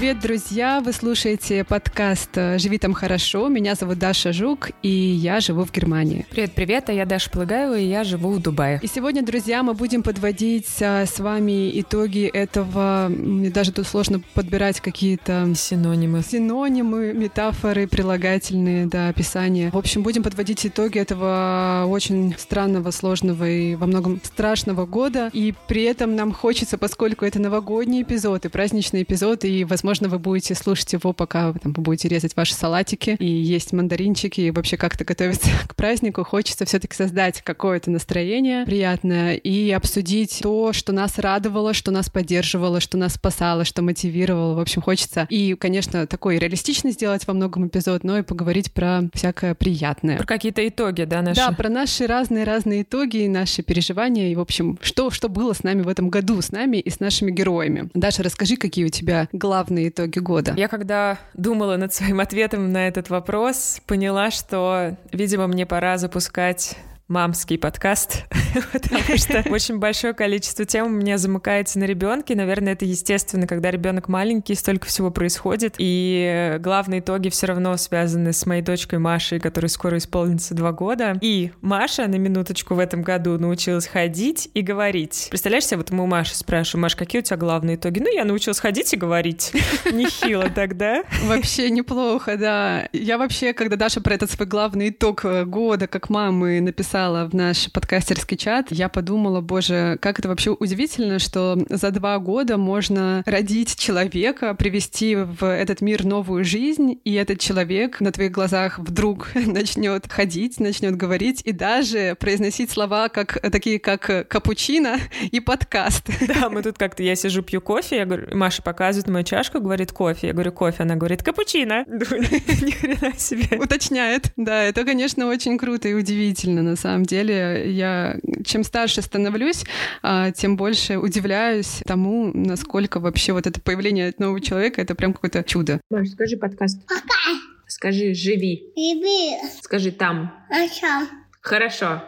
Привет, друзья! Вы слушаете подкаст «Живи там хорошо». Меня зовут Даша Жук, и я живу в Германии. Привет-привет, а я Даша Плагаева, и я живу в Дубае. И сегодня, друзья, мы будем подводить а, с вами итоги этого... Мне даже тут сложно подбирать какие-то... Синонимы. Синонимы, метафоры, прилагательные, да, описания. В общем, будем подводить итоги этого очень странного, сложного и во многом страшного года. И при этом нам хочется, поскольку это новогодний эпизод и праздничный эпизод, и, возможно, Возможно, вы будете слушать его, пока там, вы будете резать ваши салатики и есть мандаринчики, и вообще как-то готовиться к празднику. Хочется все таки создать какое-то настроение приятное и обсудить то, что нас радовало, что нас поддерживало, что нас спасало, что мотивировало. В общем, хочется и, конечно, такой реалистичный сделать во многом эпизод, но и поговорить про всякое приятное. Про какие-то итоги, да, наши? Да, про наши разные-разные итоги, наши переживания и, в общем, что, что было с нами в этом году, с нами и с нашими героями. Даша, расскажи, какие у тебя главные главные итоги года? Я когда думала над своим ответом на этот вопрос, поняла, что, видимо, мне пора запускать мамский подкаст, потому что очень большое количество тем у меня замыкается на ребенке. Наверное, это естественно, когда ребенок маленький, столько всего происходит. И главные итоги все равно связаны с моей дочкой Машей, которой скоро исполнится два года. И Маша на минуточку в этом году научилась ходить и говорить. Представляешь себе, вот мы у Маши спрашиваем, Маш, какие у тебя главные итоги? Ну, я научилась ходить и говорить. Нехило тогда. Вообще неплохо, да. Я вообще, когда Даша про этот свой главный итог года как мамы написала написала в наш подкастерский чат, я подумала, боже, как это вообще удивительно, что за два года можно родить человека, привести в этот мир новую жизнь, и этот человек на твоих глазах вдруг начнет ходить, начнет говорить и даже произносить слова как такие, как капучино и подкаст. Да, мы тут как-то, я сижу, пью кофе, я говорю, Маша показывает мою чашку, говорит кофе, я говорю кофе, она говорит капучино. Ни хрена себе. Уточняет. Да, это, конечно, очень круто и удивительно, на самом самом деле я чем старше становлюсь, а, тем больше удивляюсь тому, насколько вообще вот это появление нового человека — это прям какое-то чудо. Маш, скажи подкаст. Пока. Скажи «живи». Живи. Скажи «там». Хорошо. Хорошо.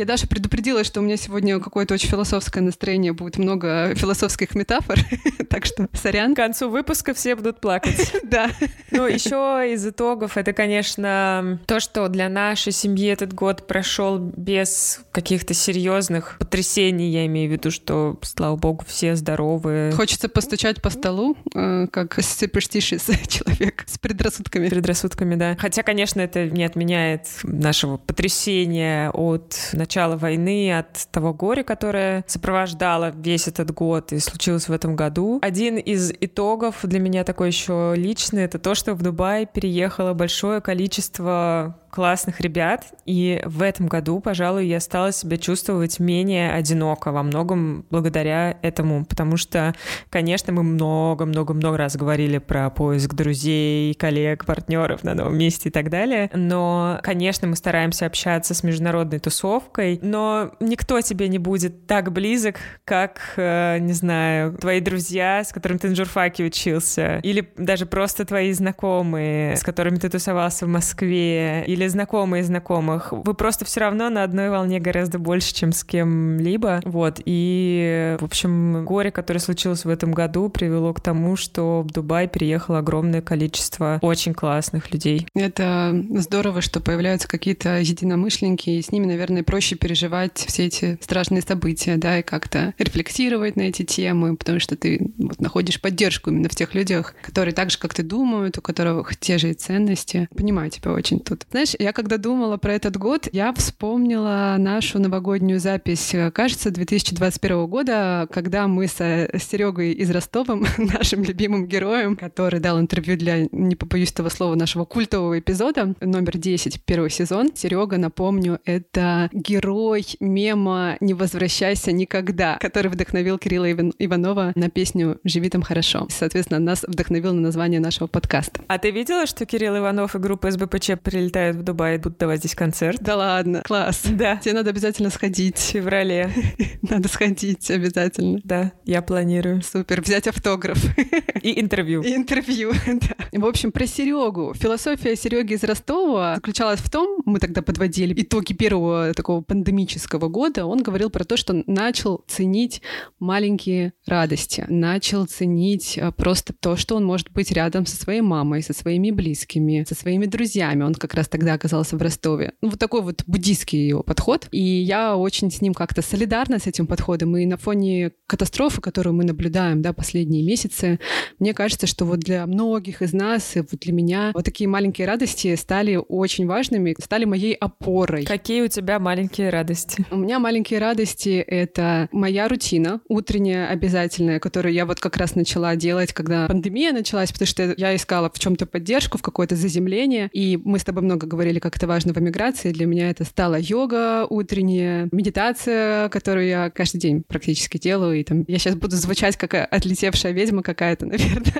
Я даже предупредила, что у меня сегодня какое-то очень философское настроение, будет много философских метафор, так что сорян. К концу выпуска все будут плакать. Да. Ну, еще из итогов это, конечно, то, что для нашей семьи этот год прошел без каких-то серьезных потрясений. Я имею в виду, что, слава богу, все здоровы. Хочется постучать по столу, э, как superstitious человек с предрассудками. Предрассудками, да. Хотя, конечно, это не отменяет нашего потрясения от начала войны, от того горя, которое сопровождало весь этот год и случилось в этом году. Один из итогов для меня такой еще личный, это то, что в Дубай переехало большое количество классных ребят, и в этом году, пожалуй, я стала себя чувствовать менее одиноко во многом благодаря этому, потому что, конечно, мы много-много-много раз говорили про поиск друзей, коллег, партнеров на новом месте и так далее, но, конечно, мы стараемся общаться с международной тусовкой, но никто тебе не будет так близок, как, э, не знаю, твои друзья, с которыми ты на журфаке учился, или даже просто твои знакомые, с которыми ты тусовался в Москве, или или знакомые знакомых, вы просто все равно на одной волне гораздо больше, чем с кем-либо. Вот. И, в общем, горе, которое случилось в этом году, привело к тому, что в Дубай переехало огромное количество очень классных людей. Это здорово, что появляются какие-то единомышленники, и с ними, наверное, проще переживать все эти страшные события, да, и как-то рефлексировать на эти темы, потому что ты вот, находишь поддержку именно в тех людях, которые так же, как ты думают, у которых те же и ценности. Понимаю тебя очень тут. Знаешь, знаешь, я когда думала про этот год, я вспомнила нашу новогоднюю запись, кажется, 2021 года, когда мы с Серегой из Ростовом, нашим любимым героем, который дал интервью для, не побоюсь этого слова, нашего культового эпизода, номер 10, первый сезон. Серега, напомню, это герой мема «Не возвращайся никогда», который вдохновил Кирилла Иванова на песню «Живи там хорошо». Соответственно, нас вдохновил на название нашего подкаста. А ты видела, что Кирилл Иванов и группа СБПЧ прилетают в Дубае, буду давать здесь концерт. Да ладно, класс. Да. Тебе надо обязательно сходить. В феврале. Надо сходить обязательно. Да, я планирую. Супер, взять автограф. И интервью. И интервью, да. В общем, про Серегу. Философия Сереги из Ростова заключалась в том, мы тогда подводили итоги первого такого пандемического года, он говорил про то, что начал ценить маленькие радости, начал ценить а, просто то, что он может быть рядом со своей мамой, со своими близкими, со своими друзьями. Он как раз тогда оказался в Ростове. Ну, вот такой вот буддийский его подход. И я очень с ним как-то солидарна с этим подходом. И на фоне катастрофы, которую мы наблюдаем, да, последние месяцы, мне кажется, что вот для многих из нас, и вот для меня, вот такие маленькие радости стали очень важными, стали моей опорой. Какие у тебя маленькие радости? У меня маленькие радости — это моя рутина, утренняя обязательная, которую я вот как раз начала делать, когда пандемия началась, потому что я искала в чем то поддержку, в какое-то заземление, и мы с тобой много говорили, как это важно в эмиграции. Для меня это стала йога утренняя, медитация, которую я каждый день практически делаю, и там я сейчас буду звучать как отлетевшая ведьма какая-то, наверное.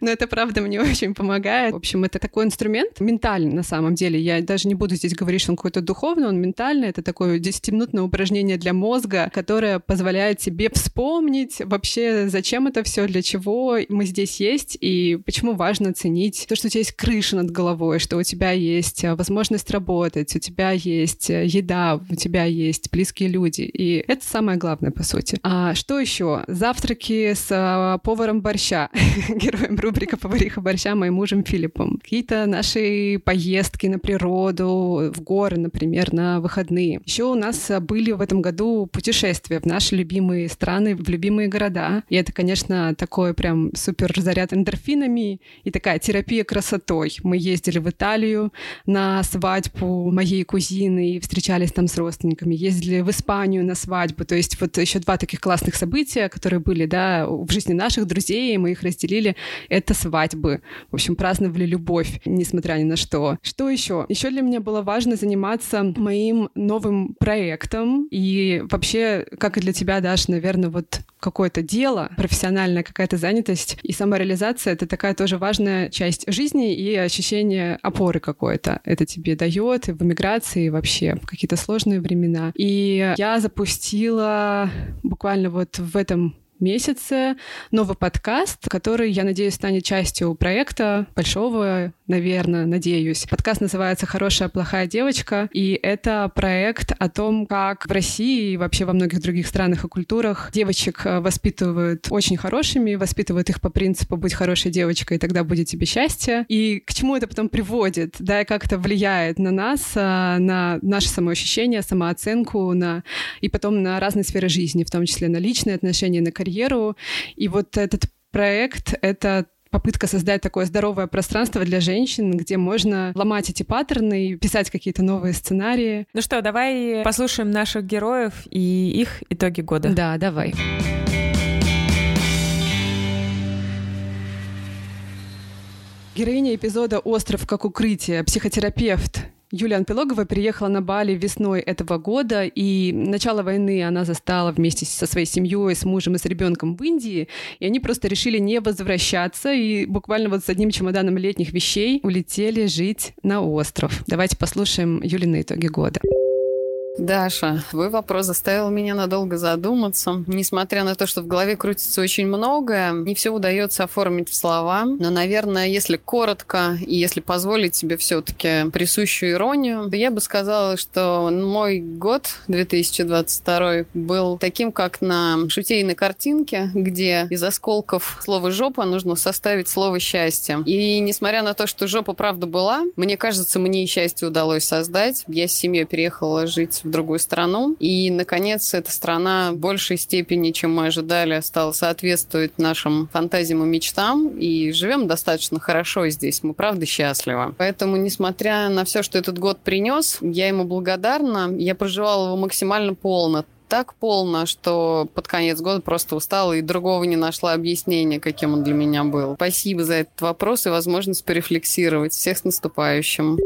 Но это правда мне очень помогает. В общем, это такой инструмент ментальный на самом деле. Я даже не буду здесь говорить, что он какой-то духовный, он ментальный. Это такое 10-минутное упражнение для мозга, которое позволяет себе вспомнить вообще, зачем это все, для чего мы здесь есть и почему важно ценить то, что у тебя есть крыша над головой, что у тебя есть э, возможность работать, у тебя есть э, еда, у тебя есть близкие люди. И это самое главное, по сути. А что еще? Завтраки с э, поваром борща, героем рубрика «Повариха борща» моим мужем Филиппом. Какие-то наши поездки на природу, в горы, например, на выходные. Еще у нас были в этом году путешествия в наши любимые страны, в любимые города. И это, конечно, такой прям супер заряд эндорфинами и такая терапия красотой. Мы ездили в Италию на свадьбу моей кузины и встречались там с родственниками. Ездили в Испанию на свадьбу. То есть вот еще два таких классных события, которые были, да, в жизни наших друзей, мы их разделили это свадьбы. В общем, праздновали любовь, несмотря ни на что. Что еще? Еще для меня было важно заниматься моим новым проектом. И вообще, как и для тебя, Даш, наверное, вот какое-то дело, профессиональная какая-то занятость и самореализация — это такая тоже важная часть жизни и ощущение опоры какой-то. Это тебе дает в эмиграции, вообще какие-то сложные времена. И я запустила буквально вот в этом месяце новый подкаст, который, я надеюсь, станет частью проекта большого, наверное, надеюсь. Подкаст называется «Хорошая, плохая девочка», и это проект о том, как в России и вообще во многих других странах и культурах девочек э, воспитывают очень хорошими, воспитывают их по принципу «будь хорошей девочкой, и тогда будет тебе счастье». И к чему это потом приводит, да, и как это влияет на нас, э, на наше самоощущение, самооценку, на... и потом на разные сферы жизни, в том числе на личные отношения, на карьеру. И вот этот проект — это попытка создать такое здоровое пространство для женщин, где можно ломать эти паттерны и писать какие-то новые сценарии. Ну что, давай послушаем наших героев и их итоги года. Да, давай. Героиня эпизода «Остров как укрытие», психотерапевт Юлия Анпилогова приехала на Бали весной этого года, и начало войны она застала вместе со своей семьей, с мужем и с ребенком в Индии, и они просто решили не возвращаться, и буквально вот с одним чемоданом летних вещей улетели жить на остров. Давайте послушаем Юлины итоги года. Даша, твой вопрос заставил меня надолго задуматься. Несмотря на то, что в голове крутится очень многое, не все удается оформить в слова. Но, наверное, если коротко и если позволить себе все-таки присущую иронию, то я бы сказала, что мой год 2022 был таким, как на шутейной картинке, где из осколков слова «жопа» нужно составить слово «счастье». И несмотря на то, что жопа правда была, мне кажется, мне и счастье удалось создать. Я с семьей переехала жить в другую страну. И, наконец, эта страна в большей степени, чем мы ожидали, стала соответствовать нашим фантазиям и мечтам. И живем достаточно хорошо здесь. Мы, правда, счастливы. Поэтому, несмотря на все, что этот год принес, я ему благодарна. Я проживала его максимально полно так полно, что под конец года просто устала и другого не нашла объяснения, каким он для меня был. Спасибо за этот вопрос и возможность порефлексировать. Всех с наступающим.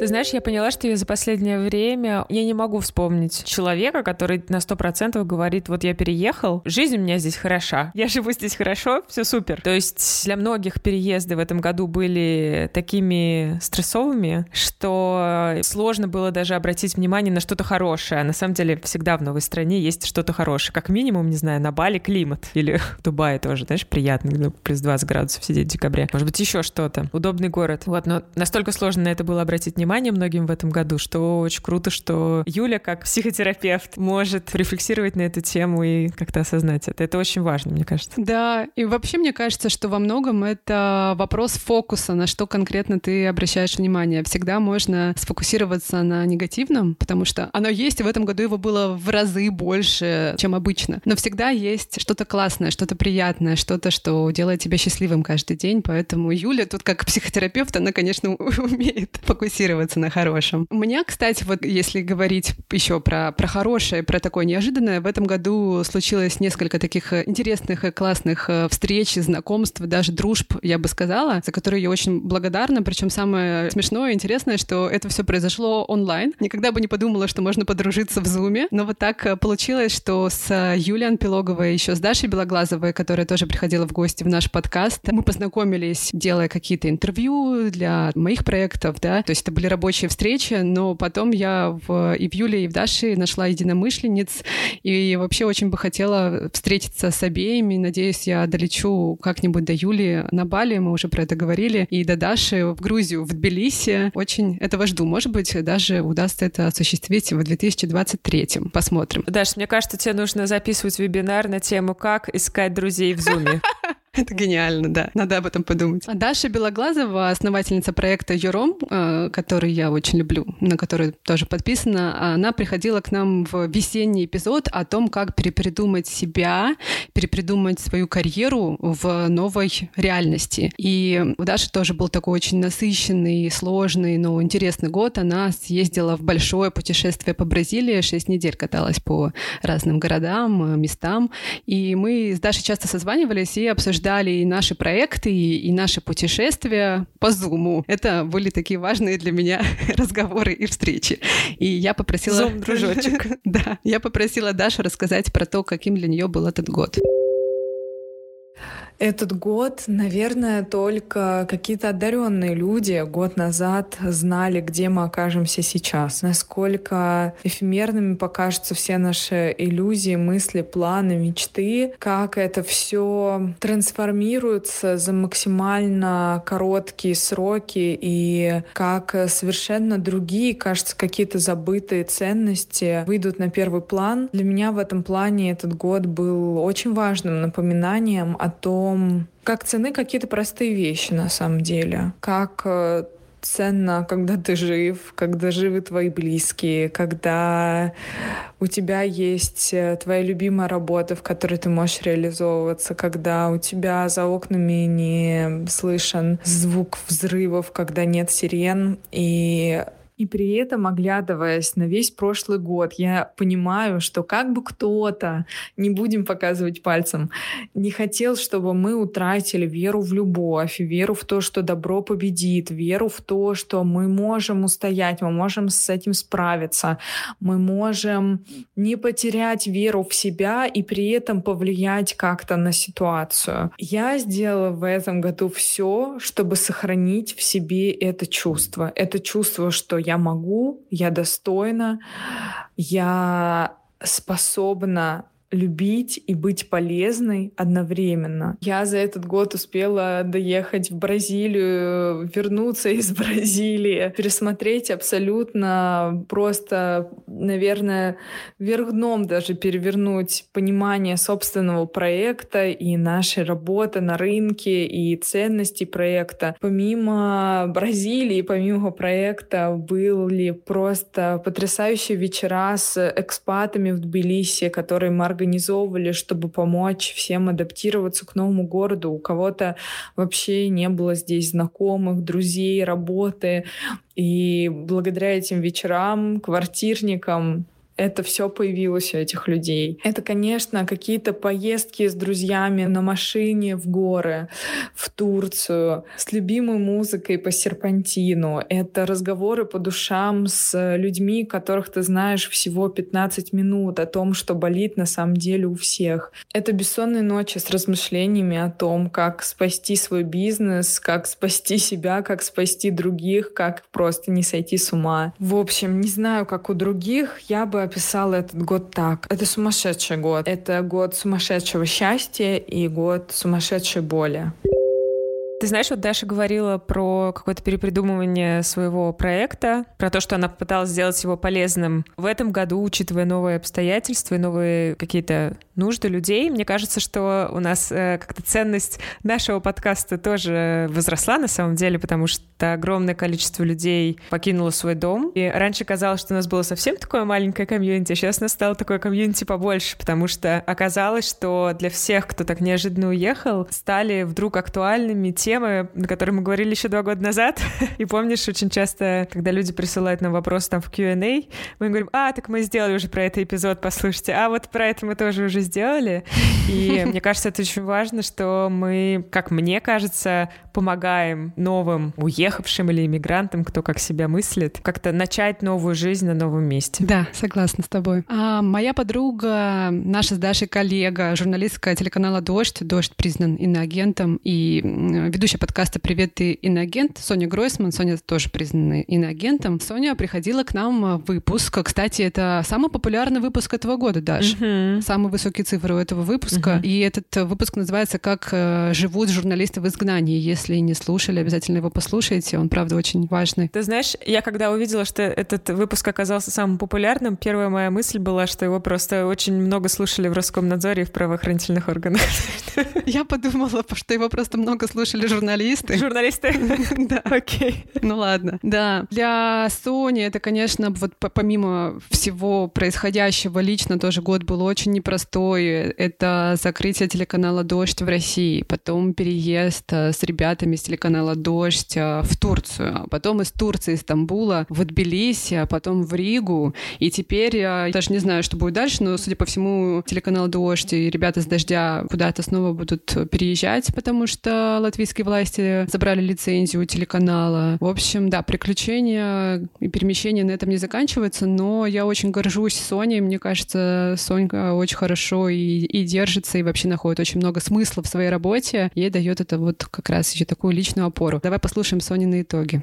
Ты знаешь, я поняла, что я за последнее время, я не могу вспомнить человека, который на сто процентов говорит, вот я переехал, жизнь у меня здесь хороша, я живу здесь хорошо, все супер. То есть для многих переезды в этом году были такими стрессовыми, что сложно было даже обратить внимание на что-то хорошее. На самом деле всегда в новой стране есть что-то хорошее. Как минимум, не знаю, на Бали климат. Или в Дубае тоже, знаешь, приятно, плюс 20 градусов сидеть в декабре. Может быть, еще что-то. Удобный город. Вот, но настолько сложно на это было обратить внимание, внимание многим в этом году, что очень круто, что Юля, как психотерапевт, может рефлексировать на эту тему и как-то осознать это. Это очень важно, мне кажется. Да, и вообще мне кажется, что во многом это вопрос фокуса, на что конкретно ты обращаешь внимание. Всегда можно сфокусироваться на негативном, потому что оно есть, и в этом году его было в разы больше, чем обычно. Но всегда есть что-то классное, что-то приятное, что-то, что делает тебя счастливым каждый день. Поэтому Юля тут как психотерапевт, она, конечно, умеет фокусироваться фокусироваться на хорошем. У меня, кстати, вот если говорить еще про, про хорошее, про такое неожиданное, в этом году случилось несколько таких интересных и классных э, встреч, знакомств, даже дружб, я бы сказала, за которые я очень благодарна. Причем самое смешное и интересное, что это все произошло онлайн. Никогда бы не подумала, что можно подружиться в Зуме. Но вот так э, получилось, что с Юлией Анпилоговой, еще с Дашей Белоглазовой, которая тоже приходила в гости в наш подкаст, мы познакомились, делая какие-то интервью для моих проектов, да, то есть это были рабочие встречи, но потом я в, и в Юле, и в Даше нашла единомышленниц, и вообще очень бы хотела встретиться с обеими. Надеюсь, я долечу как-нибудь до Юли на Бали, мы уже про это говорили, и до Даши в Грузию, в Тбилиси. Очень этого жду. Может быть, даже удастся это осуществить в 2023. Посмотрим. Даш, мне кажется, тебе нужно записывать вебинар на тему «Как искать друзей в Зуме». Это гениально, да. Надо об этом подумать. Даша Белоглазова, основательница проекта Юром, э, который я очень люблю, на который тоже подписана, она приходила к нам в весенний эпизод о том, как перепридумать себя, перепридумать свою карьеру в новой реальности. И у Даши тоже был такой очень насыщенный, сложный, но интересный год. Она съездила в большое путешествие по Бразилии, шесть недель каталась по разным городам, местам. И мы с Дашей часто созванивались и обсуждали обсуждали и наши проекты, и, и наши путешествия по Зуму. Это были такие важные для меня разговоры и встречи. И я попросила... Зум, дружочек. да, я попросила Дашу рассказать про то, каким для нее был этот год. Этот год, наверное, только какие-то одаренные люди год назад знали, где мы окажемся сейчас. Насколько эфемерными покажутся все наши иллюзии, мысли, планы, мечты, как это все трансформируется за максимально короткие сроки и как совершенно другие, кажется, какие-то забытые ценности выйдут на первый план. Для меня в этом плане этот год был очень важным напоминанием о том, том, как цены какие-то простые вещи на самом деле. Как э, ценно, когда ты жив, когда живы твои близкие, когда у тебя есть э, твоя любимая работа, в которой ты можешь реализовываться, когда у тебя за окнами не слышен звук взрывов, когда нет сирен, и и при этом, оглядываясь на весь прошлый год, я понимаю, что как бы кто-то, не будем показывать пальцем, не хотел, чтобы мы утратили веру в любовь, веру в то, что добро победит, веру в то, что мы можем устоять, мы можем с этим справиться, мы можем не потерять веру в себя и при этом повлиять как-то на ситуацию. Я сделала в этом году все, чтобы сохранить в себе это чувство. Это чувство, что я я могу, я достойна, я способна любить и быть полезной одновременно. Я за этот год успела доехать в Бразилию, вернуться из Бразилии, пересмотреть абсолютно просто, наверное, вверх дном даже перевернуть понимание собственного проекта и нашей работы на рынке и ценности проекта. Помимо Бразилии, помимо проекта были просто потрясающие вечера с экспатами в Тбилиси, которые мы организовывали, чтобы помочь всем адаптироваться к новому городу. У кого-то вообще не было здесь знакомых, друзей, работы. И благодаря этим вечерам, квартирникам, это все появилось у этих людей. Это, конечно, какие-то поездки с друзьями на машине в горы, в Турцию, с любимой музыкой по серпантину. Это разговоры по душам с людьми, которых ты знаешь всего 15 минут, о том, что болит на самом деле у всех. Это бессонные ночи с размышлениями о том, как спасти свой бизнес, как спасти себя, как спасти других, как просто не сойти с ума. В общем, не знаю, как у других, я бы описала этот год так. Это сумасшедший год. Это год сумасшедшего счастья и год сумасшедшей боли. Ты знаешь, вот Даша говорила про какое-то перепридумывание своего проекта, про то, что она попыталась сделать его полезным. В этом году, учитывая новые обстоятельства и новые какие-то нужды людей, мне кажется, что у нас э, как-то ценность нашего подкаста тоже возросла на самом деле, потому что огромное количество людей покинуло свой дом. И раньше казалось, что у нас было совсем такое маленькое комьюнити, а сейчас у нас стало такое комьюнити побольше, потому что оказалось, что для всех, кто так неожиданно уехал, стали вдруг актуальными те темы, на которые мы говорили еще два года назад. И помнишь, очень часто, когда люди присылают нам вопрос там в Q&A, мы говорим, а, так мы сделали уже про это эпизод, послушайте, а вот про это мы тоже уже сделали. И мне кажется, это очень важно, что мы, как мне кажется, помогаем новым уехавшим или иммигрантам, кто как себя мыслит, как-то начать новую жизнь на новом месте. Да, согласна с тобой. А моя подруга, наша с Дашей коллега, журналистка телеканала «Дождь», «Дождь» признан иноагентом и ведущая подкаста «Привет, ты иноагент» Соня Гройсман. Соня тоже признана иноагентом. Соня приходила к нам в выпуск. Кстати, это самый популярный выпуск этого года, Даш. Uh-huh. Самые высокие цифры у этого выпуска. Uh-huh. И этот выпуск называется «Как э, живут журналисты в изгнании». Если не слушали, обязательно его послушайте. Он, правда, очень важный. Ты знаешь, я когда увидела, что этот выпуск оказался самым популярным, первая моя мысль была, что его просто очень много слушали в Роскомнадзоре и в правоохранительных органах. Я подумала, что его просто много слушали журналисты. Журналисты? Да. Окей. Ну ладно. Да. Для Sony это, конечно, вот помимо всего происходящего лично тоже год был очень непростой. Это закрытие телеканала «Дождь» в России, потом переезд э, с ребятами из телеканала «Дождь» э, в Турцию, а потом из Турции, из Стамбула в Тбилиси, а потом в Ригу. И теперь я даже не знаю, что будет дальше, но, судя по всему, телеканал «Дождь» и ребята с «Дождя» куда-то снова будут переезжать, потому что латвийский российские власти забрали лицензию телеканала. В общем, да, приключения и перемещения на этом не заканчиваются, но я очень горжусь Соней. Мне кажется, Сонька очень хорошо и, и держится, и вообще находит очень много смысла в своей работе. Ей дает это вот как раз такую личную опору. Давай послушаем Сонины итоги.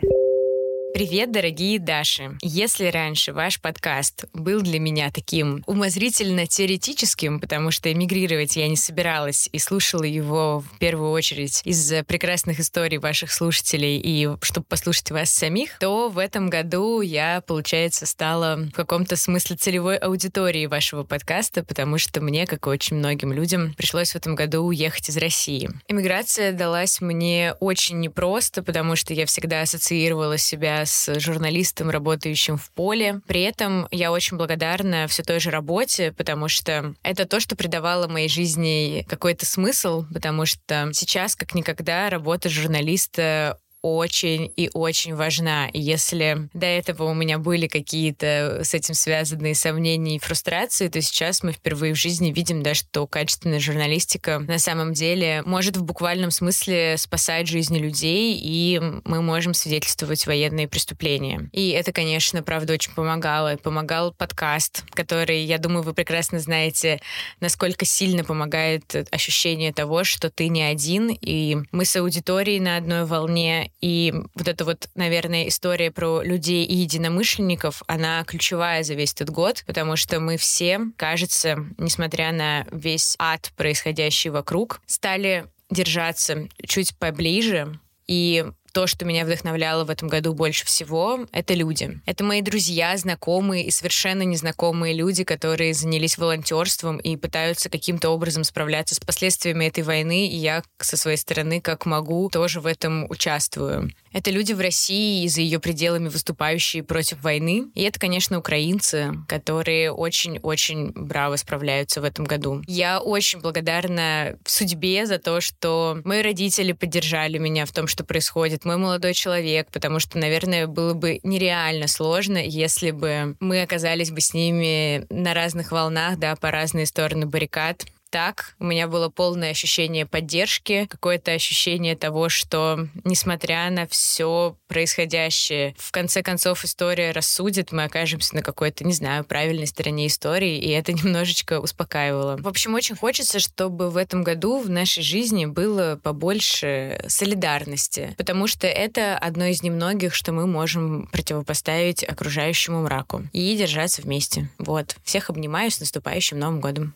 Привет, дорогие Даши! Если раньше ваш подкаст был для меня таким умозрительно-теоретическим, потому что эмигрировать я не собиралась и слушала его в первую очередь из прекрасных историй ваших слушателей и чтобы послушать вас самих, то в этом году я, получается, стала в каком-то смысле целевой аудиторией вашего подкаста, потому что мне, как и очень многим людям, пришлось в этом году уехать из России. Эмиграция далась мне очень непросто, потому что я всегда ассоциировала себя с журналистом, работающим в поле. При этом я очень благодарна все той же работе, потому что это то, что придавало моей жизни какой-то смысл, потому что сейчас, как никогда, работа журналиста очень и очень важна. Если до этого у меня были какие-то с этим связанные сомнения и фрустрации, то сейчас мы впервые в жизни видим, да, что качественная журналистика на самом деле может в буквальном смысле спасать жизни людей, и мы можем свидетельствовать военные преступления. И это, конечно, правда, очень помогало. Помогал подкаст, который, я думаю, вы прекрасно знаете, насколько сильно помогает ощущение того, что ты не один, и мы с аудиторией на одной волне, и вот эта вот, наверное, история про людей и единомышленников, она ключевая за весь этот год, потому что мы все, кажется, несмотря на весь ад, происходящий вокруг, стали держаться чуть поближе и то, что меня вдохновляло в этом году больше всего, это люди. Это мои друзья, знакомые и совершенно незнакомые люди, которые занялись волонтерством и пытаются каким-то образом справляться с последствиями этой войны, и я со своей стороны, как могу, тоже в этом участвую. Это люди в России и за ее пределами выступающие против войны. И это, конечно, украинцы, которые очень-очень браво справляются в этом году. Я очень благодарна судьбе за то, что мои родители поддержали меня в том, что происходит будет мой молодой человек, потому что, наверное, было бы нереально сложно, если бы мы оказались бы с ними на разных волнах, да, по разные стороны баррикад так. У меня было полное ощущение поддержки, какое-то ощущение того, что, несмотря на все происходящее, в конце концов история рассудит, мы окажемся на какой-то, не знаю, правильной стороне истории, и это немножечко успокаивало. В общем, очень хочется, чтобы в этом году в нашей жизни было побольше солидарности, потому что это одно из немногих, что мы можем противопоставить окружающему мраку и держаться вместе. Вот. Всех обнимаю с наступающим Новым годом.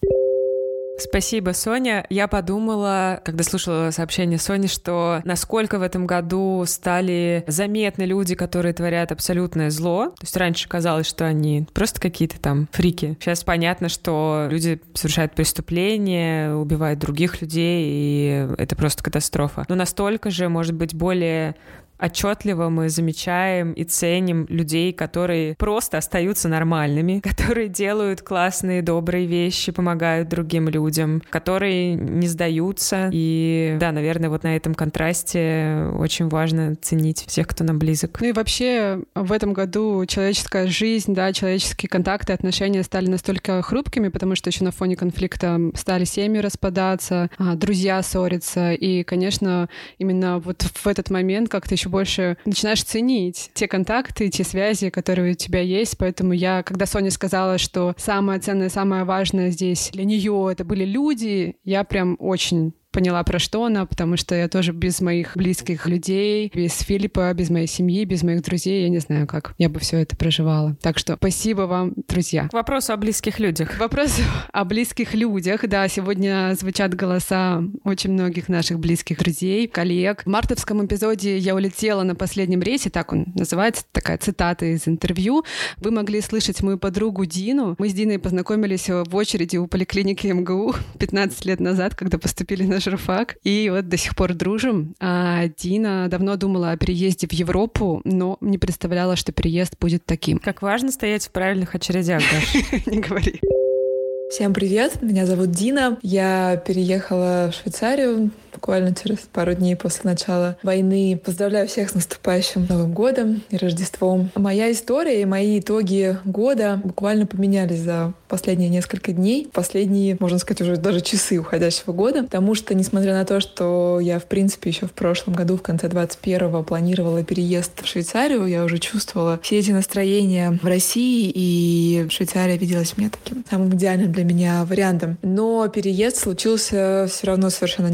Спасибо, Соня. Я подумала, когда слушала сообщение Сони, что насколько в этом году стали заметны люди, которые творят абсолютное зло. То есть раньше казалось, что они просто какие-то там фрики. Сейчас понятно, что люди совершают преступления, убивают других людей, и это просто катастрофа. Но настолько же, может быть, более отчетливо мы замечаем и ценим людей, которые просто остаются нормальными, которые делают классные, добрые вещи, помогают другим людям, которые не сдаются. И да, наверное, вот на этом контрасте очень важно ценить всех, кто нам близок. Ну и вообще в этом году человеческая жизнь, да, человеческие контакты, отношения стали настолько хрупкими, потому что еще на фоне конфликта стали семьи распадаться, а, друзья ссориться. И, конечно, именно вот в этот момент как-то еще больше начинаешь ценить те контакты, те связи, которые у тебя есть. Поэтому я, когда Соня сказала, что самое ценное, самое важное здесь для нее это были люди, я прям очень поняла, про что она, потому что я тоже без моих близких людей, без Филиппа, без моей семьи, без моих друзей, я не знаю, как я бы все это проживала. Так что спасибо вам, друзья. К вопросу о близких людях. К вопросу о близких людях. Да, сегодня звучат голоса очень многих наших близких друзей, коллег. В мартовском эпизоде «Я улетела на последнем рейсе», так он называется, такая цитата из интервью. Вы могли слышать мою подругу Дину. Мы с Диной познакомились в очереди у поликлиники МГУ 15 лет назад, когда поступили на журфак, и вот до сих пор дружим. А Дина давно думала о переезде в Европу, но не представляла, что переезд будет таким. Как важно стоять в правильных очередях, Даша. Не говори. Всем привет, меня зовут Дина. Я переехала в Швейцарию буквально через пару дней после начала войны. Поздравляю всех с наступающим Новым годом и Рождеством. Моя история и мои итоги года буквально поменялись за последние несколько дней, последние, можно сказать, уже даже часы уходящего года, потому что, несмотря на то, что я, в принципе, еще в прошлом году, в конце 21-го, планировала переезд в Швейцарию, я уже чувствовала все эти настроения в России, и Швейцария виделась мне таким самым идеальным для меня вариантом. Но переезд случился все равно совершенно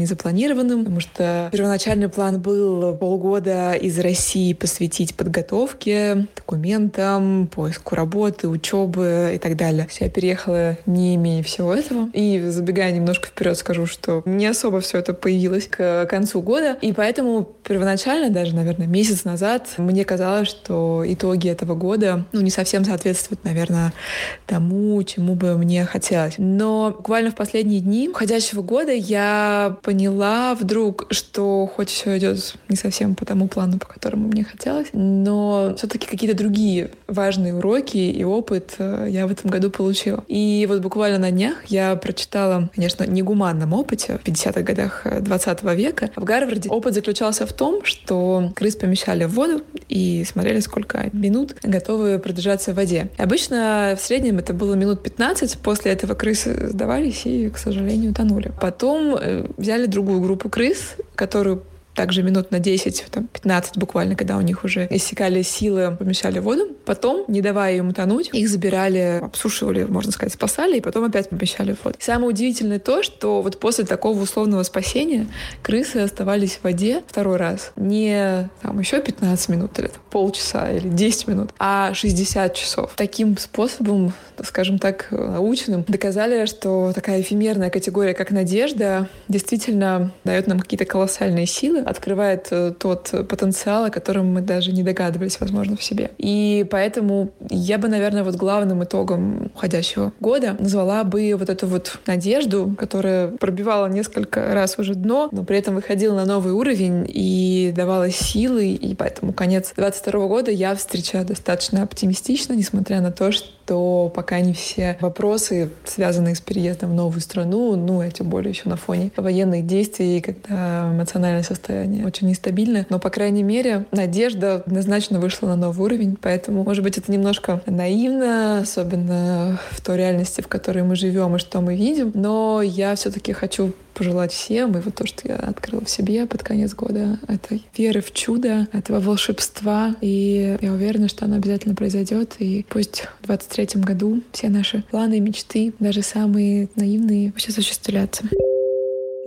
незапланированным, потому что первоначальный план был полгода из России посвятить подготовке, документам, поиску работы, учебы и так далее. Все, я приехала не имея всего этого. И забегая немножко вперед, скажу, что не особо все это появилось к концу года. И поэтому первоначально, даже, наверное, месяц назад, мне казалось, что итоги этого года ну, не совсем соответствуют, наверное, тому, чему бы мне хотелось. Но буквально в последние дни уходящего года я поняла вдруг, что хоть все идет не совсем по тому плану, по которому мне хотелось, но все-таки какие-то другие важные уроки и опыт э, я в этом году получила и вот буквально на днях я прочитала, конечно, негуманном опыте в 50-х годах 20 века. В Гарварде опыт заключался в том, что крыс помещали в воду и смотрели, сколько минут готовы продержаться в воде. И обычно в среднем это было минут 15. После этого крысы сдавались и, к сожалению, тонули. Потом э, взяли другую группу крыс, которую также минут на 10, там, 15 буквально, когда у них уже иссякали силы, помещали воду. Потом, не давая им утонуть, их забирали, обсушивали, можно сказать, спасали, и потом опять помещали в воду. Самое удивительное то, что вот после такого условного спасения крысы оставались в воде второй раз. Не там еще 15 минут или там, полчаса или 10 минут, а 60 часов. Таким способом, скажем так, научным, доказали, что такая эфемерная категория, как надежда, действительно дает нам какие-то колоссальные силы, открывает э, тот потенциал, о котором мы даже не догадывались, возможно, в себе. И поэтому я бы, наверное, вот главным итогом уходящего года назвала бы вот эту вот надежду, которая пробивала несколько раз уже дно, но при этом выходила на новый уровень и давала силы, и поэтому конец 22 года я встречаю достаточно оптимистично, несмотря на то, что что пока не все вопросы, связанные с переездом в новую страну, ну, а тем более еще на фоне военных действий, когда эмоциональное состояние очень нестабильное, но, по крайней мере, надежда однозначно вышла на новый уровень, поэтому, может быть, это немножко наивно, особенно в той реальности, в которой мы живем и что мы видим, но я все-таки хочу пожелать всем, и вот то, что я открыла в себе под конец года, это веры в чудо, этого волшебства, и я уверена, что оно обязательно произойдет, и пусть в 23 году все наши планы, мечты, даже самые наивные, пусть осуществлятся.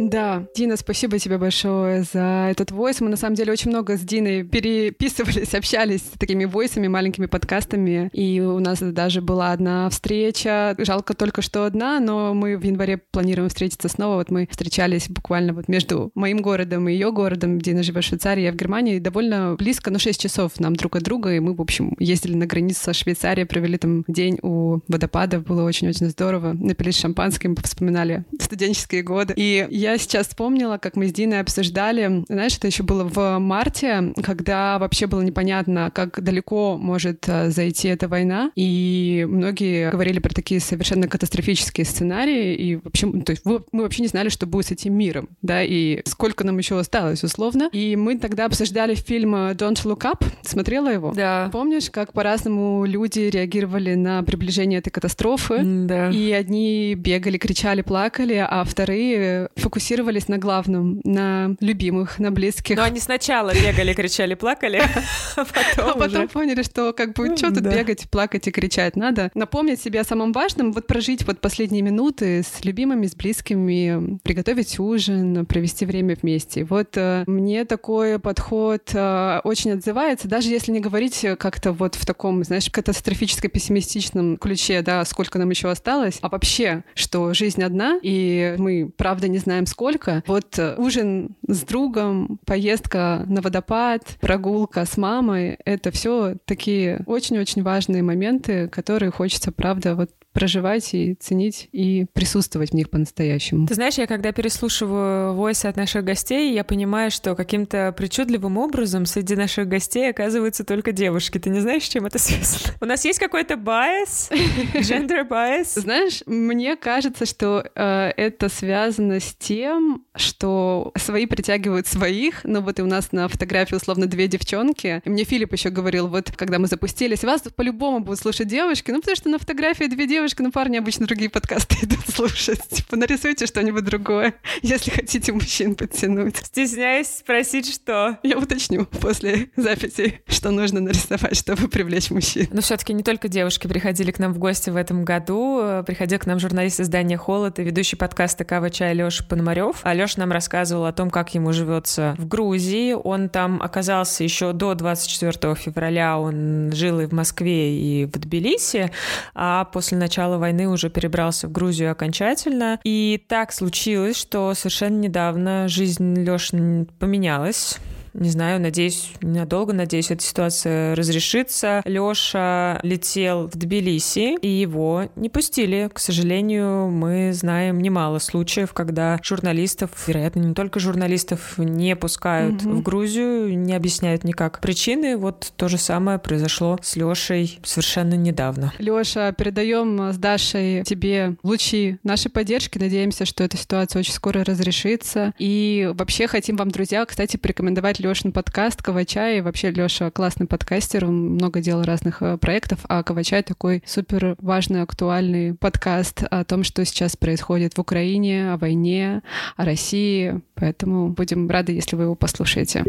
Да, Дина, спасибо тебе большое за этот войс. Мы на самом деле очень много с Диной переписывались, общались с такими войсами, маленькими подкастами. И у нас даже была одна встреча. Жалко только что одна, но мы в январе планируем встретиться снова. Вот мы встречались буквально вот между моим городом и ее городом. Дина живет в Швейцарии, я в Германии. Довольно близко, ну 6 часов нам друг от друга. И мы, в общем, ездили на границу со Швейцарией, провели там день у водопада. Было очень-очень здорово. Напились шампанским, вспоминали студенческие годы. И я я сейчас вспомнила, как мы с Диной обсуждали, знаешь, это еще было в марте, когда вообще было непонятно, как далеко может э, зайти эта война, и многие говорили про такие совершенно катастрофические сценарии, и вообще, то есть мы вообще не знали, что будет с этим миром, да, и сколько нам еще осталось, условно. И мы тогда обсуждали фильм Don't Look Up, смотрела его? Да. Помнишь, как по-разному люди реагировали на приближение этой катастрофы? Да. И одни бегали, кричали, плакали, а вторые фокусировались фокусировались на главном, на любимых, на близких. Но они сначала бегали, кричали, плакали, а потом, а потом поняли, что как бы что тут бегать, плакать и кричать. Надо напомнить себе о самом важном, вот прожить вот последние минуты с любимыми, с близкими, приготовить ужин, провести время вместе. Вот э, мне такой подход э, очень отзывается, даже если не говорить как-то вот в таком, знаешь, катастрофическо-пессимистичном ключе, да, сколько нам еще осталось, а вообще, что жизнь одна, и мы, правда, не знаем, сколько. Вот э, ужин с другом, поездка на водопад, прогулка с мамой — это все такие очень-очень важные моменты, которые хочется, правда, вот проживать и ценить и присутствовать в них по-настоящему. Ты знаешь, я когда переслушиваю войсы от наших гостей, я понимаю, что каким-то причудливым образом среди наших гостей оказываются только девушки. Ты не знаешь, с чем это связано? У нас есть какой-то bias, gender bias? Знаешь, мне кажется, что э, это связано с тем, что свои притягивают своих. Ну вот и у нас на фотографии условно две девчонки. И мне Филипп еще говорил, вот когда мы запустились, вас по-любому будут слушать девушки, ну потому что на фотографии две девушки девушка, ну парни обычно другие подкасты идут слушать. Типа нарисуйте что-нибудь другое, если хотите мужчин подтянуть. Стесняюсь спросить, что? Я уточню после записи, что нужно нарисовать, чтобы привлечь мужчин. Но все-таки не только девушки приходили к нам в гости в этом году. Приходил к нам журналист издания «Холод» и ведущий подкаста «Кава чай» Леша Пономарев. А Леша нам рассказывал о том, как ему живется в Грузии. Он там оказался еще до 24 февраля. Он жил и в Москве, и в Тбилиси. А после начала начала войны уже перебрался в Грузию окончательно. И так случилось, что совершенно недавно жизнь Лёши поменялась не знаю, надеюсь, ненадолго, надеюсь, эта ситуация разрешится. Лёша летел в Тбилиси, и его не пустили. К сожалению, мы знаем немало случаев, когда журналистов, вероятно, не только журналистов, не пускают угу. в Грузию, не объясняют никак причины. Вот то же самое произошло с Лёшей совершенно недавно. Лёша, передаем с Дашей тебе лучи нашей поддержки. Надеемся, что эта ситуация очень скоро разрешится. И вообще хотим вам, друзья, кстати, порекомендовать Лешин подкаст «Кавачай». И вообще Леша классный подкастер, он много делал разных э, проектов, а «Кавачай» такой супер важный, актуальный подкаст о том, что сейчас происходит в Украине, о войне, о России. Поэтому будем рады, если вы его послушаете.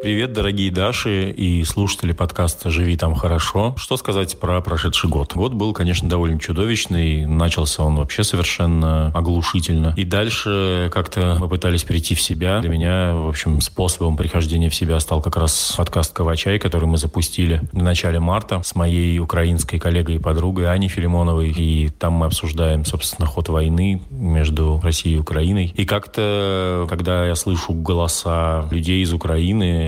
Привет, дорогие Даши и слушатели подкаста «Живи там хорошо». Что сказать про прошедший год? Год был, конечно, довольно чудовищный. Начался он вообще совершенно оглушительно. И дальше как-то мы пытались прийти в себя. Для меня, в общем, способом прихождения в себя стал как раз подкаст «Кавачай», который мы запустили в начале марта с моей украинской коллегой и подругой Аней Филимоновой. И там мы обсуждаем, собственно, ход войны между Россией и Украиной. И как-то, когда я слышу голоса людей из Украины,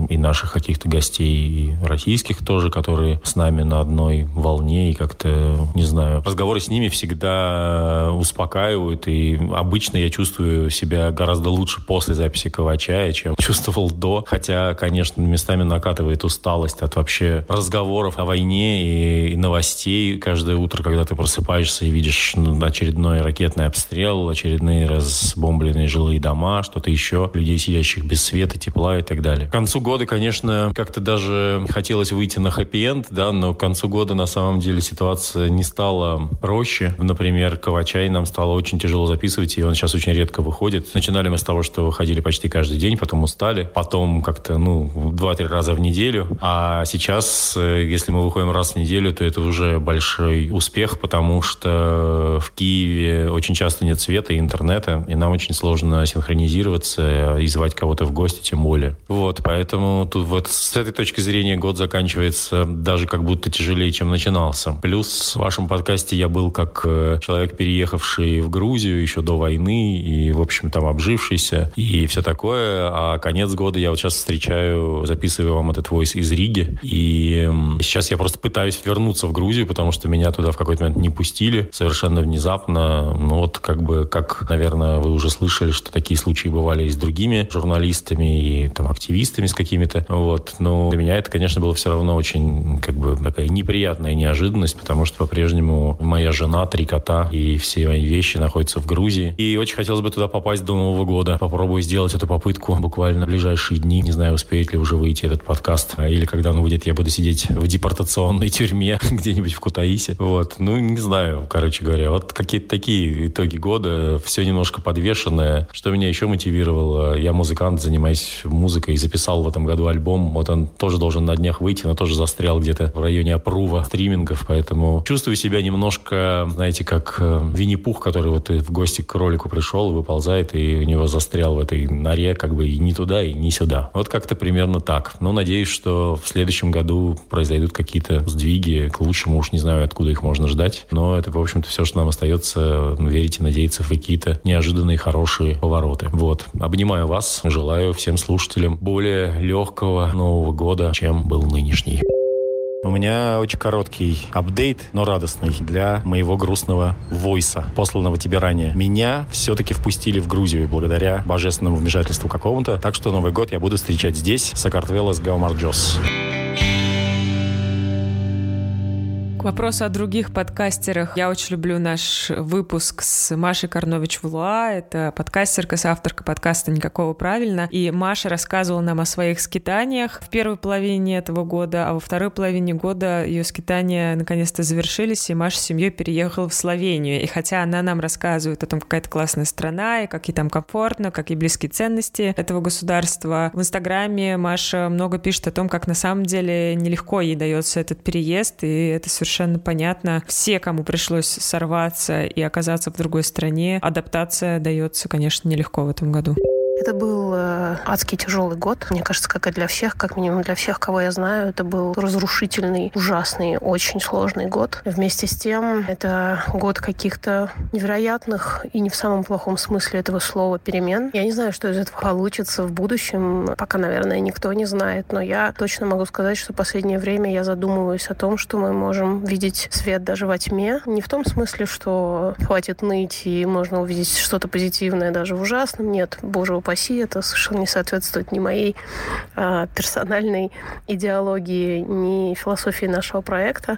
и наших каких-то гостей, и российских тоже, которые с нами на одной волне, и как-то, не знаю, разговоры с ними всегда успокаивают, и обычно я чувствую себя гораздо лучше после записи Кавачая, чем чувствовал до, хотя, конечно, местами накатывает усталость от вообще разговоров о войне и новостей. Каждое утро, когда ты просыпаешься и видишь очередной ракетный обстрел, очередные разбомбленные жилые дома, что-то еще, людей, сидящих без света, тепла и так далее. К концу года, конечно, как-то даже хотелось выйти на хэппи-энд, да, но к концу года на самом деле ситуация не стала проще. Например, Кавачай нам стало очень тяжело записывать, и он сейчас очень редко выходит. Начинали мы с того, что выходили почти каждый день, потом устали, потом как-то, ну, два-три раза в неделю. А сейчас, э, если мы выходим раз в неделю, то это уже большой успех, потому что в Киеве очень часто нет света и интернета, и нам очень сложно синхронизироваться и звать кого-то в гости, тем более. Вот, поэтому тут вот с этой точки зрения год заканчивается даже как будто тяжелее, чем начинался. Плюс в вашем подкасте я был как э, человек, переехавший в Грузию еще до войны и, в общем, там обжившийся и все такое. А конец года я вот сейчас встречаю, записываю вам этот войс из Риги. И сейчас я просто пытаюсь вернуться в Грузию, потому что меня туда в какой-то момент не пустили совершенно внезапно. Ну вот как бы, как, наверное, вы уже слышали, что такие случаи бывали и с другими журналистами, и там активистами с какими-то. Вот. Но для меня это, конечно, было все равно очень как бы такая неприятная неожиданность, потому что по-прежнему моя жена, три кота и все мои вещи находятся в Грузии. И очень хотелось бы туда попасть до Нового года. Попробую сделать эту попытку буквально в ближайшие дни. Не знаю, успеет ли уже выйти этот подкаст. Или когда он выйдет, я буду сидеть в депортационной тюрьме где-нибудь в Кутаисе. Вот. Ну, не знаю, короче говоря. Вот какие-то такие итоги года. Все немножко подвешенное. Что меня еще мотивировало? Я музыкант, занимаюсь музыкой. Записал в этом году альбом. Вот он тоже должен на днях выйти, но тоже застрял где-то в районе опрува стримингов. Поэтому чувствую себя немножко, знаете, как э, Винни-Пух, который вот в гости к ролику пришел, выползает, и у него застрял в этой норе как бы и не туда, и не сюда. Вот как-то примерно так. Но надеюсь, что в следующем году произойдут какие-то сдвиги к лучшему. Уж не знаю, откуда их можно ждать. Но это, в общем-то, все, что нам остается. Верить и надеяться в какие-то неожиданные хорошие повороты. Вот. Обнимаю вас. Желаю всем слушателям более легкого Нового года, чем был нынешний. У меня очень короткий апдейт, но радостный для моего грустного войса, посланного тебе ранее. Меня все-таки впустили в Грузию благодаря божественному вмешательству какому-то, так что Новый год я буду встречать здесь, Сакартвелос Гаумарджос. К вопросу о других подкастерах. Я очень люблю наш выпуск с Машей Карнович-Влуа. Это подкастерка, авторка подкаста «Никакого правильно». И Маша рассказывала нам о своих скитаниях в первой половине этого года, а во второй половине года ее скитания наконец-то завершились, и Маша с семьей переехала в Словению. И хотя она нам рассказывает о том, какая это классная страна, и как ей там комфортно, как ей близкие ценности этого государства, в Инстаграме Маша много пишет о том, как на самом деле нелегко ей дается этот переезд, и это совершенно совершенно понятно. Все, кому пришлось сорваться и оказаться в другой стране, адаптация дается, конечно, нелегко в этом году. Это был э, адский тяжелый год. Мне кажется, как и для всех, как минимум для всех, кого я знаю, это был разрушительный, ужасный, очень сложный год. Вместе с тем, это год каких-то невероятных и не в самом плохом смысле этого слова перемен. Я не знаю, что из этого получится в будущем. Пока, наверное, никто не знает. Но я точно могу сказать, что в последнее время я задумываюсь о том, что мы можем видеть свет даже во тьме. Не в том смысле, что хватит ныть и можно увидеть что-то позитивное даже в ужасном. Нет, боже упаси, это совершенно не соответствует ни моей э, персональной идеологии, ни философии нашего проекта,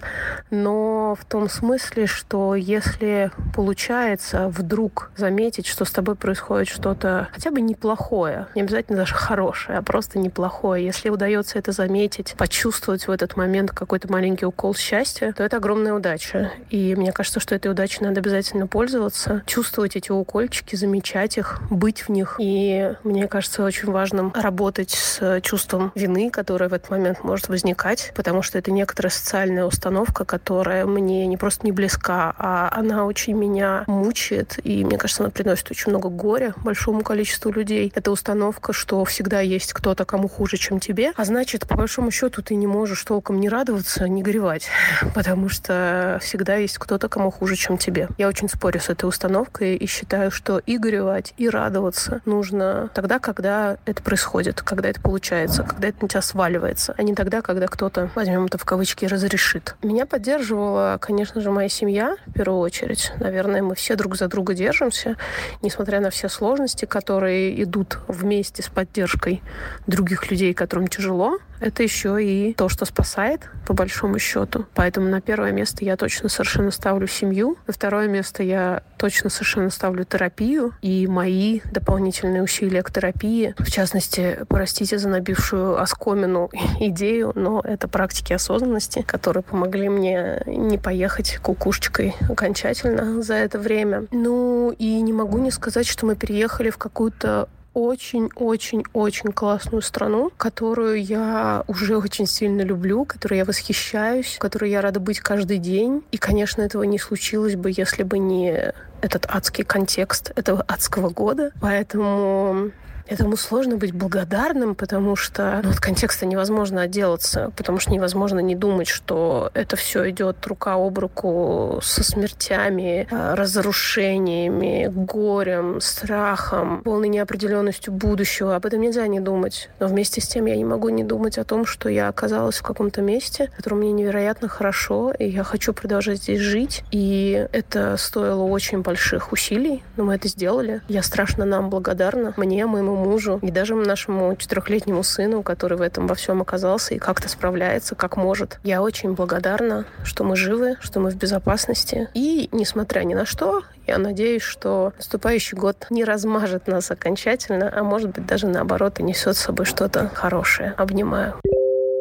но в том смысле, что если получается вдруг заметить, что с тобой происходит что-то хотя бы неплохое, не обязательно даже хорошее, а просто неплохое, если удается это заметить, почувствовать в этот момент какой-то маленький укол счастья, то это огромная удача. И мне кажется, что этой удачей надо обязательно пользоваться, чувствовать эти укольчики, замечать их, быть в них и мне кажется очень важным работать с чувством вины, которое в этот момент может возникать, потому что это некоторая социальная установка, которая мне не просто не близка, а она очень меня мучает, и мне кажется, она приносит очень много горя большому количеству людей. Это установка, что всегда есть кто-то, кому хуже, чем тебе, а значит, по большому счету, ты не можешь толком не радоваться, не горевать, потому что всегда есть кто-то, кому хуже, чем тебе. Я очень спорю с этой установкой и считаю, что и горевать, и радоваться нужно сложно тогда, когда это происходит, когда это получается, когда это на тебя сваливается, а не тогда, когда кто-то, возьмем это в кавычки, разрешит. Меня поддерживала, конечно же, моя семья в первую очередь. Наверное, мы все друг за друга держимся, несмотря на все сложности, которые идут вместе с поддержкой других людей, которым тяжело это еще и то, что спасает, по большому счету. Поэтому на первое место я точно совершенно ставлю семью. На второе место я точно совершенно ставлю терапию и мои дополнительные усилия к терапии. В частности, простите за набившую оскомину идею, но это практики осознанности, которые помогли мне не поехать кукушечкой окончательно за это время. Ну и не могу не сказать, что мы переехали в какую-то очень-очень-очень классную страну, которую я уже очень сильно люблю, которой я восхищаюсь, которой я рада быть каждый день. И, конечно, этого не случилось бы, если бы не этот адский контекст этого адского года. Поэтому Этому сложно быть благодарным, потому что ну, от контекста невозможно отделаться, потому что невозможно не думать, что это все идет рука об руку со смертями, э, разрушениями, горем, страхом, полной неопределенностью будущего. Об этом нельзя не думать. Но вместе с тем я не могу не думать о том, что я оказалась в каком-то месте, в котором мне невероятно хорошо, и я хочу продолжать здесь жить. И это стоило очень больших усилий, но мы это сделали. Я страшно нам благодарна. Мне, моему моему мужу и даже нашему четырехлетнему сыну, который в этом во всем оказался и как-то справляется, как может. Я очень благодарна, что мы живы, что мы в безопасности. И, несмотря ни на что, я надеюсь, что наступающий год не размажет нас окончательно, а может быть даже наоборот и несет с собой что-то хорошее. Обнимаю.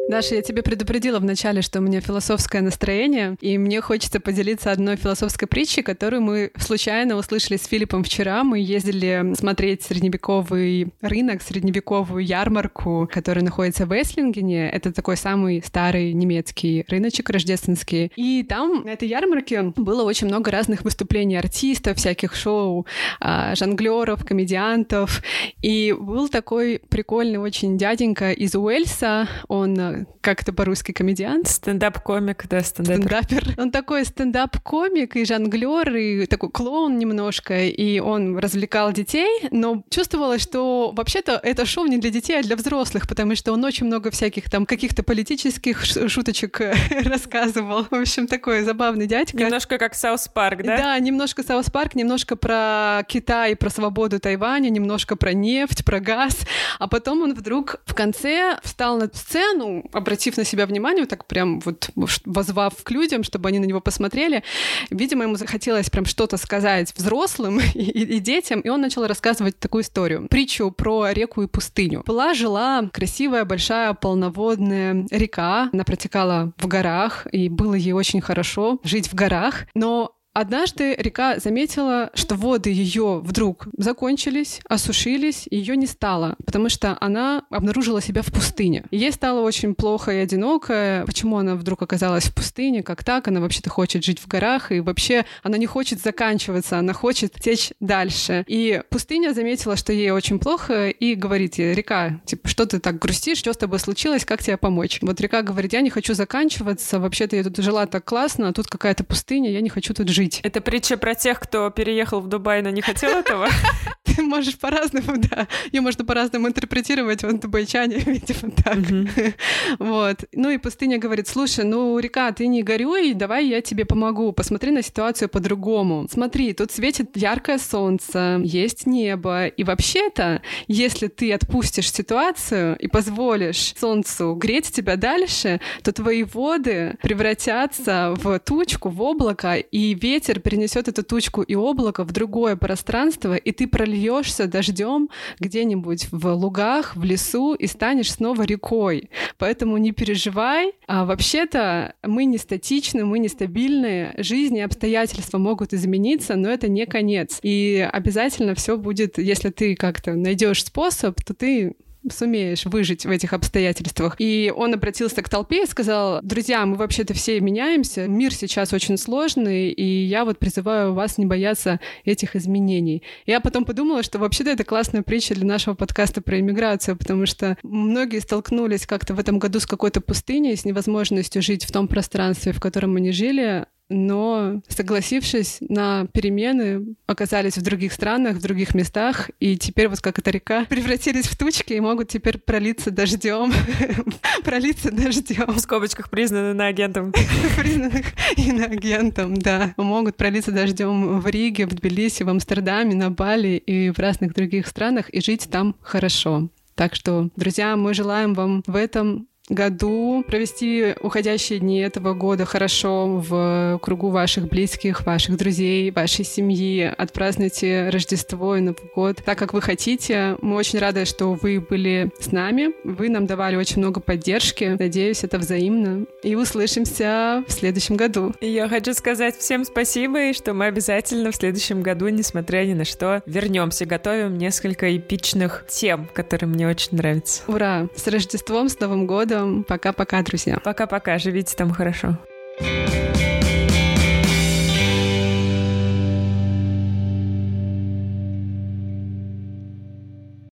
Даша, я тебе предупредила вначале, что у меня философское настроение, и мне хочется поделиться одной философской притчей, которую мы случайно услышали с Филиппом вчера. Мы ездили смотреть средневековый рынок, средневековую ярмарку, которая находится в Эслингене. Это такой самый старый немецкий рыночек рождественский. И там на этой ярмарке было очень много разных выступлений артистов, всяких шоу, а, жонглеров, комедиантов. И был такой прикольный очень дяденька из Уэльса. Он как это по-русски, комедиант? Стендап-комик, да, стендапер. Стендапер. Он такой стендап-комик и жонглер, и такой клоун немножко, и он развлекал детей, но чувствовалось, что вообще-то это шоу не для детей, а для взрослых, потому что он очень много всяких там каких-то политических шуточек рассказывал. В общем, такой забавный дядька. Немножко как South Park, да? Да, немножко South Park, немножко про Китай, про свободу Тайваня, немножко про нефть, про газ. А потом он вдруг в конце встал на сцену, обратив на себя внимание, вот так прям вот возвав к людям, чтобы они на него посмотрели, видимо, ему захотелось прям что-то сказать взрослым и, и детям, и он начал рассказывать такую историю, притчу про реку и пустыню. Была, жила красивая, большая, полноводная река, она протекала в горах, и было ей очень хорошо жить в горах, но Однажды река заметила, что воды ее вдруг закончились, осушились, ее не стало, потому что она обнаружила себя в пустыне. ей стало очень плохо и одиноко. Почему она вдруг оказалась в пустыне? Как так? Она вообще-то хочет жить в горах, и вообще она не хочет заканчиваться, она хочет течь дальше. И пустыня заметила, что ей очень плохо, и говорит ей, река, типа, что ты так грустишь, что с тобой случилось, как тебе помочь? Вот река говорит, я не хочу заканчиваться, вообще-то я тут жила так классно, а тут какая-то пустыня, я не хочу тут жить жить. Это притча про тех, кто переехал в Дубай, но не хотел этого? Ты можешь по-разному, да. Ее можно по-разному интерпретировать, вот дубайчане, видимо, так. Вот. Ну и пустыня говорит, слушай, ну, река, ты не горюй, давай я тебе помогу. Посмотри на ситуацию по-другому. Смотри, тут светит яркое солнце, есть небо. И вообще-то, если ты отпустишь ситуацию и позволишь солнцу греть тебя дальше, то твои воды превратятся в тучку, в облако, и весь ветер перенесет эту тучку и облако в другое пространство, и ты прольешься дождем где-нибудь в лугах, в лесу и станешь снова рекой. Поэтому не переживай. А вообще-то мы не статичны, мы не стабильны. Жизнь и обстоятельства могут измениться, но это не конец. И обязательно все будет, если ты как-то найдешь способ, то ты сумеешь выжить в этих обстоятельствах. И он обратился к толпе и сказал, друзья, мы вообще-то все меняемся, мир сейчас очень сложный, и я вот призываю вас не бояться этих изменений. Я потом подумала, что вообще-то это классная притча для нашего подкаста про иммиграцию, потому что многие столкнулись как-то в этом году с какой-то пустыней, с невозможностью жить в том пространстве, в котором они жили, но согласившись на перемены, оказались в других странах, в других местах, и теперь вот как эта река превратились в тучки и могут теперь пролиться дождем, пролиться дождем. В скобочках признаны на агентом. Признанных иноагентом, да. Могут пролиться дождем в Риге, в Тбилиси, в Амстердаме, на Бали и в разных других странах, и жить там хорошо. Так что, друзья, мы желаем вам в этом году провести уходящие дни этого года хорошо в кругу ваших близких, ваших друзей, вашей семьи. Отпразднуйте Рождество и Новый год так, как вы хотите. Мы очень рады, что вы были с нами. Вы нам давали очень много поддержки. Надеюсь, это взаимно. И услышимся в следующем году. Я хочу сказать всем спасибо, и что мы обязательно в следующем году, несмотря ни на что, вернемся. Готовим несколько эпичных тем, которые мне очень нравятся. Ура! С Рождеством, с Новым годом! Пока-пока, друзья. Пока-пока. Живите там хорошо. thank you